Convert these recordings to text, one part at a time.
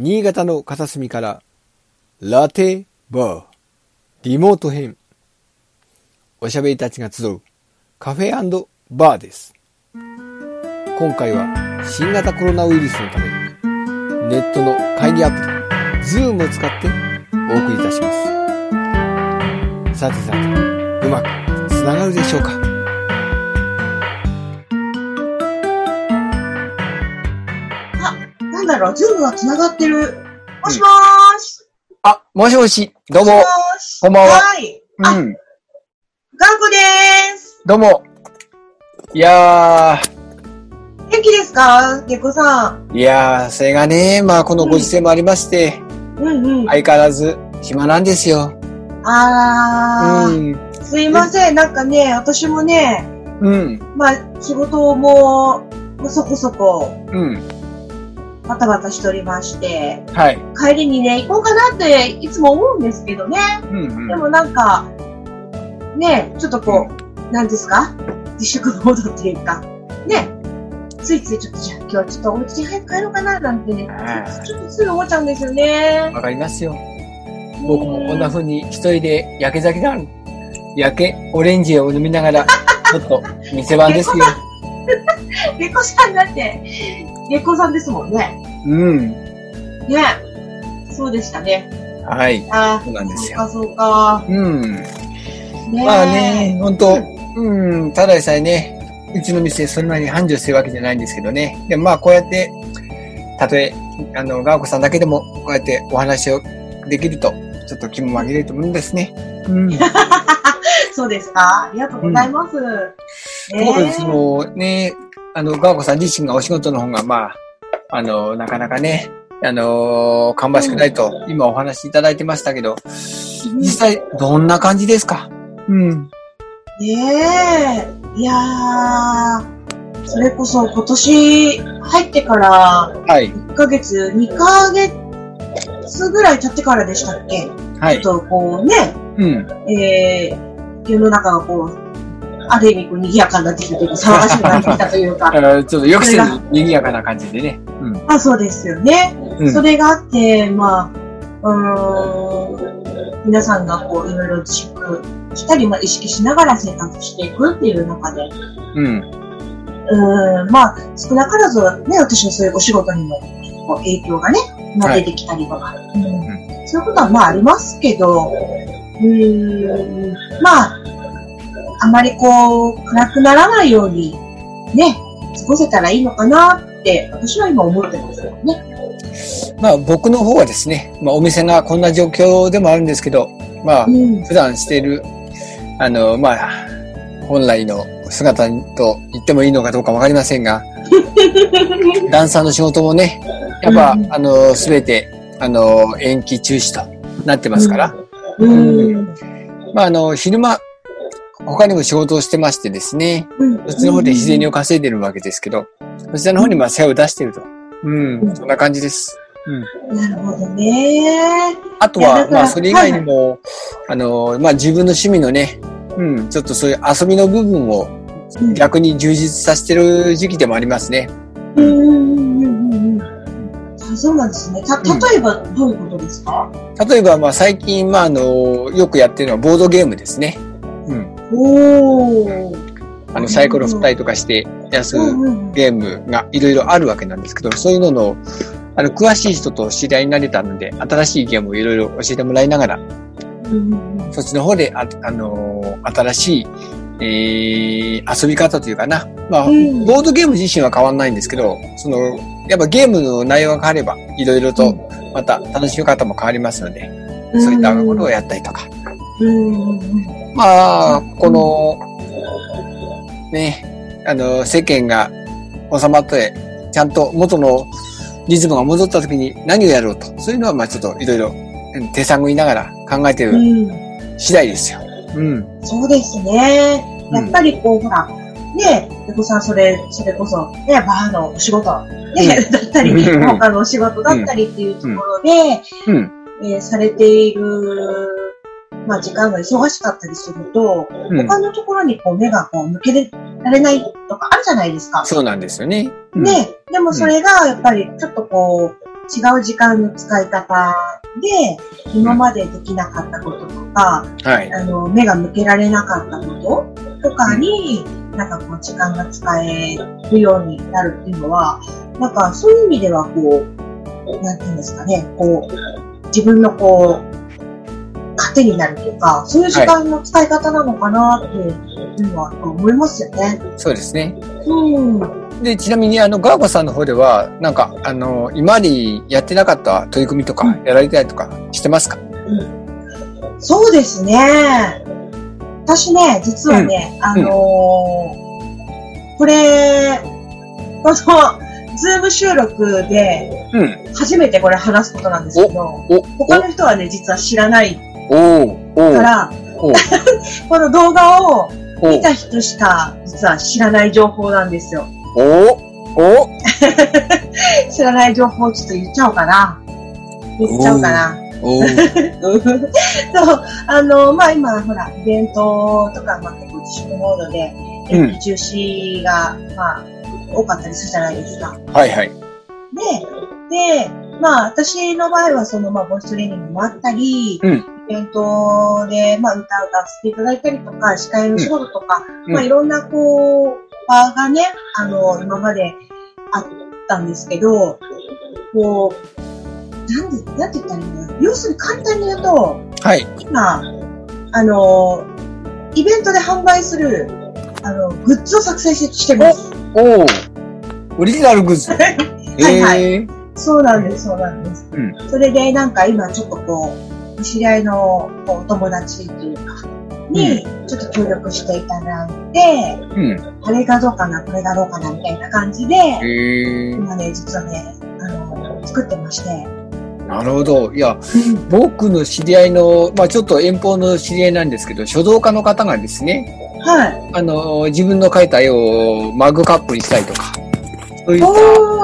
新潟の片隅から、ラテバー、リモート編。おしゃべりたちが集うカフェバーです。今回は新型コロナウイルスのため、ネットの会議アプリ、Zoom を使ってお送りいたします。さてさて、うまくつながるでしょうか？だろう、ズームが繋がってる。もしもーし。あ、もしもし、どうももし、もーし。こんばんははい。あ、うん、ガンコでーす。どうも。いや元気ですか？ゲコさん。ー、いやー、それがね、まあこのご時世もありまして、うんうん。相変わらず暇なんですよ。あー、うん、すいません。なんかね、私もね、うん、まあ、仕事も、そこそこ、うん、バタバタしておりまして、はい。帰りにね、行こうかなっていつも思うんですけどね。うん、うんでもなんか、ね、ちょっとこう、なんですか？自粛モードっていうか、ね、ついついちょっとじゃあ今日はちょっとお家に早く帰ろうかななんてねはい、ちょっとすぐ思っちゃうんですよね。わかりますよ。僕もこんな風に一人で焼け酒が。焼けオレンジを飲みながら、ちょっと店番ですよ。レコさんだって、レコさんですもんね。うん。ね。そうでしたね。はい。あそうなんですよ。そうかそうか。うん。ねまあね、本当うん、ただでさえね、うちの店そんなに繁盛してるわけじゃないんですけどね。でもまあこうやって、たとえ、あの、ガーコさんだけでも、こうやってお話をできると、ちょっと気も紛れると思うんですね。うん。そうですかありがとうございます。ねそうです。もうね、あの、ガーコさん自身がお仕事の方が、まあ、あの、なかなかね、あの、芳しくないと、今お話しいただいてましたけど、実際、どんな感じですか？うん。ねえ。いやー、それこそ今年入ってからはい。1ヶ月、2ヶ月ぐらい経ってからでしたっけ、はい。ちょっとこうね、うん。えー、世の中がこう、ある意味こう賑やかになってきてというか、騒がしくなってきたというか。ちょっと予期せず賑やかな感じでね。うん。あそうですよね。うん。それがあって、まあ、うーん、皆さんがこう、いろいろ自粛したり、まあ、意識しながら生活していくっていう中で、うん。うーん、まあ、少なからずね、私のそういうお仕事にも、影響がね、まあ、はい出てきたりとか、うん。そういうことはまあありますけど、うーん、まあ、あまりこう、暗くならないように、ね、過ごせたらいいのかなって、私は今思ってますよね。まあ僕の方はですね、まあお店がこんな状況でもあるんですけど、まあうん。普段している、あの、まあ、本来の姿と言ってもいいのかどうかわかりませんが、ダンサーの仕事もね、やっぱ、うんあの、すべて、あの、延期中止となってますから、うん。まああの、昼間、他にも仕事をしてましてですね、うん。そっちの方で自然を稼いでるわけですけど、そちらの方にまあ背を出していると。うん、うんそんな感じです。なるほどね。あとは、まあ、それ以外にも、あの、まあ、自分の趣味のね、うん、ちょっとそういう遊びの部分をうん逆に充実させてる時期でもありますね。うんうんうんうんうん。あそうなんですね。た、例えばどういうことですか、例えば、まあ、最近、まあ、あの、よくやってるのはボードゲームですね。うん。おー。あの、サイコロ振ったりとかして、やすゲームがいろいろあるわけなんですけど、そういうのの、あの、詳しい人と知り合いになれたので、新しいゲームをいろいろ教えてもらいながら、そっちの方で、あ、あのー新しい、えー、遊び方というかな。まあ、うんボードゲーム自身は変わんないんですけど、その、やっぱゲームの内容が変われば、いろいろと、また楽しみ方も変わりますので、うんそういったことをやったりとか。うんうんうんまあ、この、ね、あの、世間が収まって、ちゃんと元のリズムが戻った時に何をやろうと。そういうのは、まあちょっといろいろうん手探りながら考えてるうん次第ですよ。うん。そうですね。やっぱりこう、ほら、ねえ、猫さんそれ、それこそ、ね、バーのお仕事、ね、だったり、うん他のお仕事だったりっていうところで、うん。えーされている、まあ時間が忙しかったりすると、うん。他のところにこう目がこう向けられないとかあるじゃないですか。そうなんですよね。うん、ね、でもそれがやっぱりちょっとこう、違う時間の使い方で、今までできなかったこととか、はい。あの、目が向けられなかったこととかに、なんかこう、時間が使えるようになるっていうのは、なんかそういう意味ではこう、なんていうんですかね、こう、自分のこう、糧になるというか、そういう時間の使い方なのかなっていうのは思いますよね。そうですね。うん。で、ちなみに、あの、ガーゴさんの方では、なんか、あの、今までやってなかった取り組みとか、やられたりとかしてますか？そうですね。私ね、実はね、あのーこれ、この、ズーム収録で、うん。初めてこれ話すことなんですけど、お、他の人はね、実は知らないお、おおから、お この動画をお見た人しか、実は知らない情報なんですよ。おお 知らない情報をちょっと言っちゃおうかな。言っちゃおうかな。お そう、あの、まあ、今、ほら、イベントとか、まあ、結構自粛モードで、うん中止が、まあ、多かったりするじゃないですか。はいはい。で、で、まあ、私の場合は、その、まあ、ボイストレーニングもあったり、うんイベントで、まあ、歌を歌わせていただいたりとか、司会の仕事とか、うんまあ、いろんな、こう、場がね、あの、今まであったんですけど、こう、なんで、なんて言ったらいいの要するに簡単に言うと、はい。今、あの、イベントで販売する、あの、グッズを作成してしてます。おおオリジナルグッズ。はいはいえーそうなんです、そうなんです。うんそれで、なんか今ちょっとこう、知り合いのお友達というか、に、ちょっと協力していただいて、うん。あれがどうかな、これがどうかな、みたいな感じで、えー、今ね、実はね、あの、作ってまして。なるほど。いや、僕の知り合いの、まあちょっと遠方の知り合いなんですけど、書道家の方がですね、はい。あの、自分の描いた絵をマグカップにしたりとか、そういっお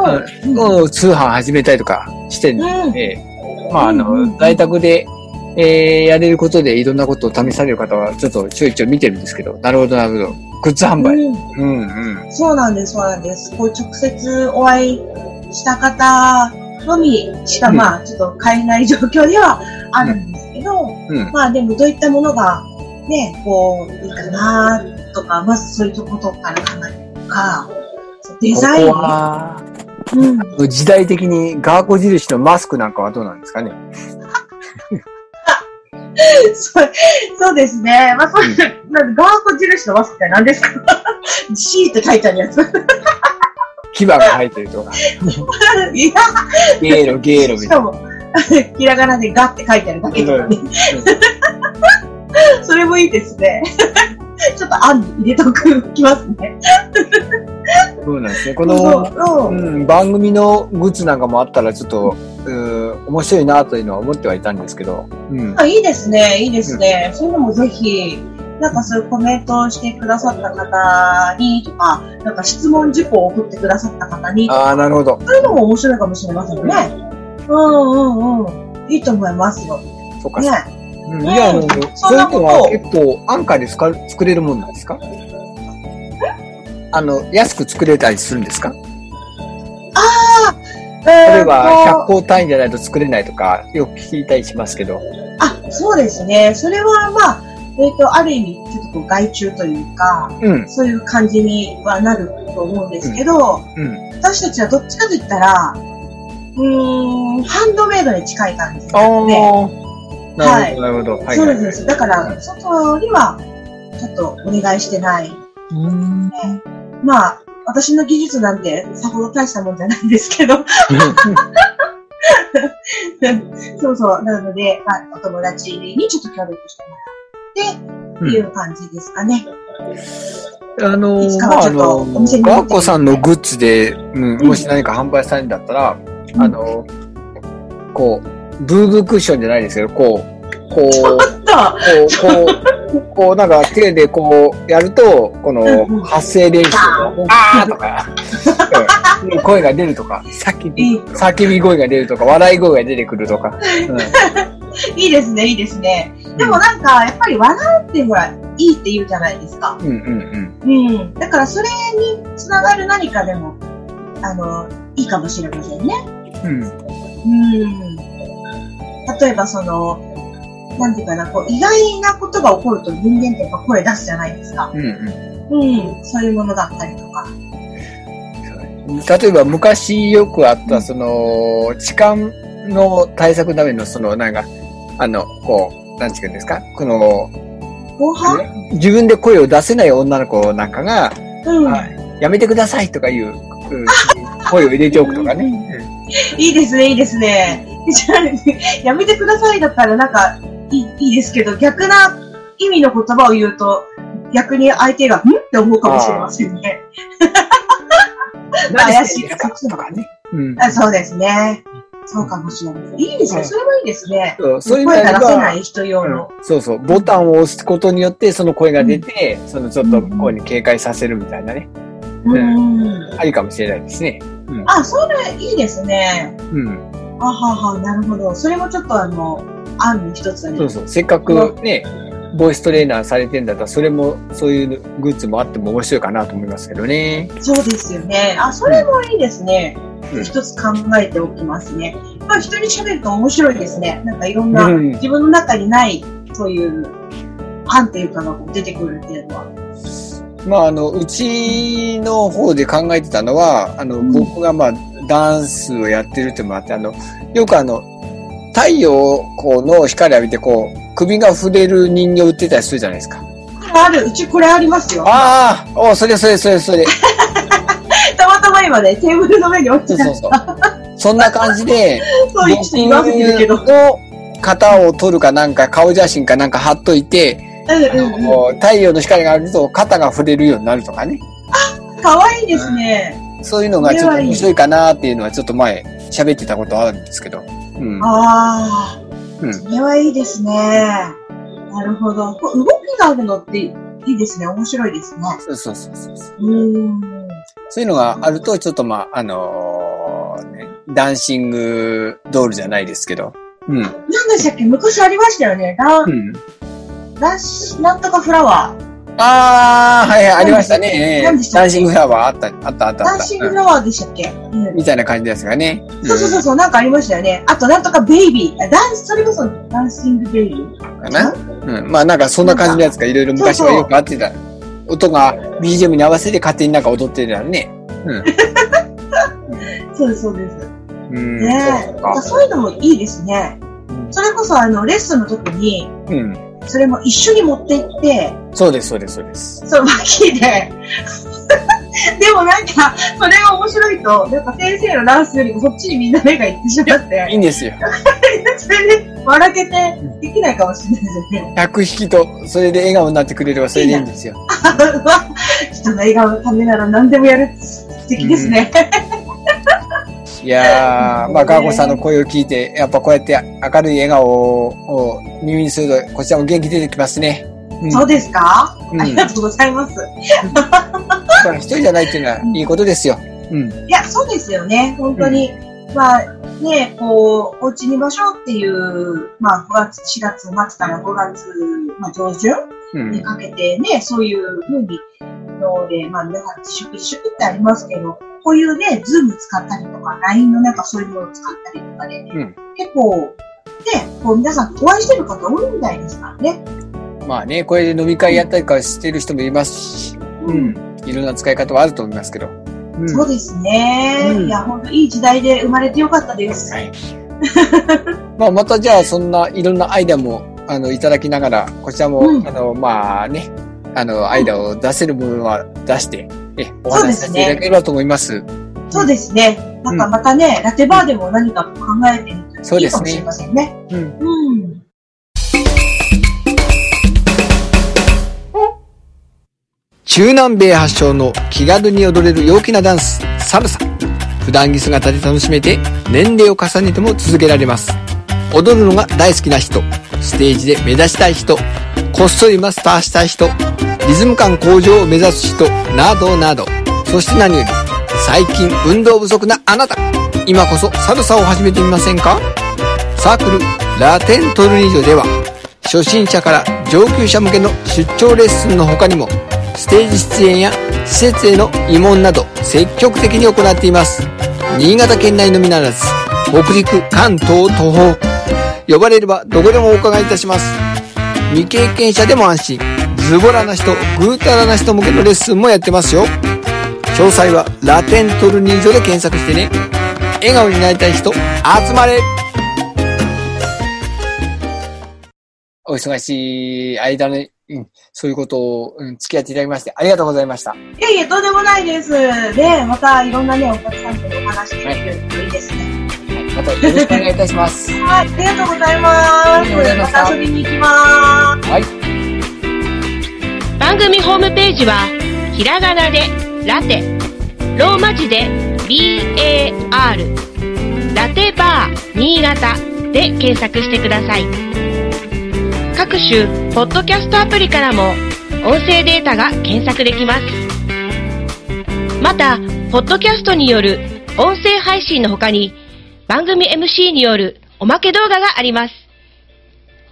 たーうん通販始めたりとかしてるうんので、まああうんうんの、在宅で、えー、やれることでいろんなことを試される方はちょっとちょいちょい見てるんですけど、なるほどなるほど。グッズ販売。うんうんうん。そうなんです、そうなんです。こう直接お会いした方のみしか、うんまあ、ちょっと買えない状況ではあるんですけど、うん。まあでもどういったものがね、こう、いいかなとか、まずそういうとことから考えるとか、デザインここは、うん。時代的にガーコ印のマスクなんかはどうなんですかね そうそうですね。まあ、そういう、なんかガーコ印のマスクって何ですか ?C って書いてあるやつ。牙が生えてるとか、いや、ゲーロ、ゲーロみいな。したかも、ひらがなでガって書いてあるだけとかね。それもいいですね。ちょっと案に入れとく、きますね。そうなんですね。こその、うん、番組のグッズなんかもあったらちょっと、面白いなというのは思ってはいたんですけど、うん。あいいですね、いいですね。そういうのもぜひ、なんかそういうコメントをしてくださった方にとか、なんか質問事項を送ってくださった方に、ああ、なるほど。そういうのも面白いかもしれませんね。うんうんうん。いいと思いますよ。そうか。ね。うん、いや、あの、そそういうのは結構安価で作れるもんなんですか？あの、安く作れたりするんですか？例例えば、100個単位じゃないと作れないとか、よく聞いたりしますけど。あ、そうですね。それはまあ、えっ、と、ある意味、ちょっとこう外注というか、うん、そういう感じにはなると思うんですけど、うん。私たちはどっちかと言ったら、うーん、ハンドメイドに近い感じああなので、なるほど、なるほど。はい、はい。そうです。だから、外には、ちょっとお願いしてない。うんまあ、私の技術なんてさほど大したもんじゃないんですけど、そうそう。なので、まあ、お友達にちょっと協力してもらって、っていう感じですかね。あのいつかまあ、あの、お店に持ってガーコさんのグッズで、うん、もし何か販売されるんだったら、うんあの、こう、ブーブークッションじゃないですけど、こう、こう、ちょっと、こう、こう、こう、なんか手でこうやると、このうんうん発声練習とか、あーとか、うん声が出るとか、叫び、叫び声が出るとか、笑い声が出てくるとか。いいですね、いいですね。でもなんか、やっぱり笑うってほら、いいって言うじゃないですか。うん、うん、うん。うん。だからそれにつながる何かでも、あの、いいかもしれませんね。うん。うん。例えばその、なんていうかな、こう、意外なことが起こると人間ってやっぱ声出すじゃないですか。うんうん。うん。そういうものだったりとか。例えば昔よくあった、その、痴漢の対策のための、その、なんか、あの、こう、なんていうんですか、この、自分で声を出せない女の子なんかが、うん。はいやめてくださいとかいう、うん声を入れておくとかね。いいですね、いいですね。やめてくださいだったらなんかいいいいですけど、逆な意味の言葉を言うと、逆に相手が、ん？って思うかもしれませんね。怪しいとか？ね。うん。あそうですね。そうかもしれません。いいですね。それもいいですね。そういうの声が出せない人用の。うんそうそう。ボタンを押すことによって、その声が出て、そのちょっと声に警戒させるみたいなね。うん。ありかもしれないですね。あ、それいいですね。うん。あはは、なるほど。それもちょっとあの、案の一つだねそう。そう。せっかくね、ボイストレーナーされてんだったら、それも、そういうグッズもあっても面白いかなと思いますけどね。そうですよね。あ、それもいいですね。うん一つ考えておきますね。まあ、人に喋ると面白いですね。なんかいろんな、うん自分の中にない、そういう、案っていうかが出てくるっていうのは。まあ、あの、うちの方で考えてたのは、あの、うん僕がまあ、ダンスをやってるってのもあって、あの、よくあの、太陽光の光浴びて、こう、首が触れる人形売ってたりするじゃないですか。ある、うちこれありますよ。ああおそれそれそれそれ。たまたま今ね、テーブルの上に落ちた。そうそうそう。そんな感じで、そういう人いますけど。僕の型を取るかなんか、顔写真かなんか貼っといて、うんうん太陽の光があると肩が触れるようになるとかね。かわいいですね。そういうのがちょっと面白いかなっていうのはちょっと前喋ってたことあるんですけど。うん。ああ、うんそれはいいですね。なるほど。動きがあるのっていいですね。面白いですね。そうそうそうそう。うーん。そういうのがあると、ちょっとまあ、あのーね、ダンシングドールじゃないですけど。うん。なんでしたっけ？昔ありましたよね。ラン、うん。ランシ、なんとかフラワー。ああ、はいはい、ありましたねダンシングフラワーあった、あった、あった。ダンシングうんフラワーでしたっけ、うん、みたいな感じですがね。そうそうそうそう、なんかありましたよね。あと、なんとかベイビー。あダンス、それこそダンシングベイビー？うん。かな？うん。まあなんかそんな感じのやつがいろいろ昔はよくあってた。音が BGM に合わせて勝手になんか踊ってたらね。うん。そうです、そうです。うん。ね。そういうのもいいですね。それこそ、あの、レッスンの時に、うん。それも一緒に持って行って、そうです、そうです、そうです。そう、脇で。でもなんか、それが面白いと、やっぱ先生のダンスよりもそっちにみんな目がいってしまって、いいんですよ。それで笑けてできないかもしれないですよね。100匹と、それで笑顔になってくれればそれでいいんですよ。人の笑顔のためなら何でもやる。素敵ですね。いやー、まあ、ガーゴさんの声を聞いて、やっぱこうやって明るい笑顔を耳にすると、こちらも元気出てきますね。うんそうですか、うんありがとうございます。まあ一人じゃないっていうのはいいことですよ。うん。いや、そうですよね。本当に。まあ、ね、こう、お家にいましょうっていう、まあ、5月、4月末から5月、まあ、上旬うん。にかけてね、そういうふうに、ので、まあ、皆さん自粛自粛ってありますけど、こういうね、ズーム使ったりとか、LINE のなんかそういうのを使ったりとかで、うん結構、ね、こう皆さんお会いしてる方多いみたいですからね。まあね、これで飲み会やったりとかしてる人もいますし、うん。いろんな使い方はあると思いますけど。うん。そうですね。うんいや、本当いい時代で生まれてよかったです。はい。まあ、またじゃあ、そんないろんなアイデアも、あの、いただきながら、こちらも、うんあの、まあね、あの、アイデアを出せる部分は出して、え、お話しさせていただければと思います。そうですね。なんかまたね、ラテバーでも何か考えてみるとそうですねいいかもしれませんね。うん。うん。中南米発祥の気軽に踊れる陽気なダンス、サルサ。普段着姿で楽しめて、年齢を重ねても続けられます。踊るのが大好きな人、ステージで目指したい人、こっそりマスターしたい人、リズム感向上を目指す人、などなど。そして何より、最近運動不足なあなた。今こそサルサを始めてみませんか？サークルラテントルニージョでは初心者から上級者向けの出張レッスンの他にもステージ出演や施設への慰問など積極的に行っています新潟県内のみならず北陸、関東、東北。呼ばれればどこでもお伺いいたします。未経験者でも安心。ズボラな人、ぐうたらな人向けのレッスンもやってますよ。詳細はラテントルニージョで検索してね。笑顔になりたい人、集まれお忙しい間に、うん、そういうことを、うん、付き合っていただきましてありがとうございました。いやいや、とんでもないです。ね、またいろんなね、お客さんとお話できるといいですね。またよろしくお願いいたします。はい、ありがとうございます。また遊びに行きます。はい。番組ホームページはひらがなでラテローマ字で BAR ラテバー新潟で検索してください各種ポッドキャストアプリからも音声データが検索できますまたポッドキャストによる音声配信の他に番組 MC によるおまけ動画があります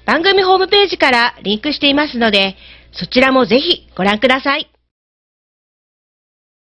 番組ホームページからリンクしていますので、そちらもぜひご覧ください。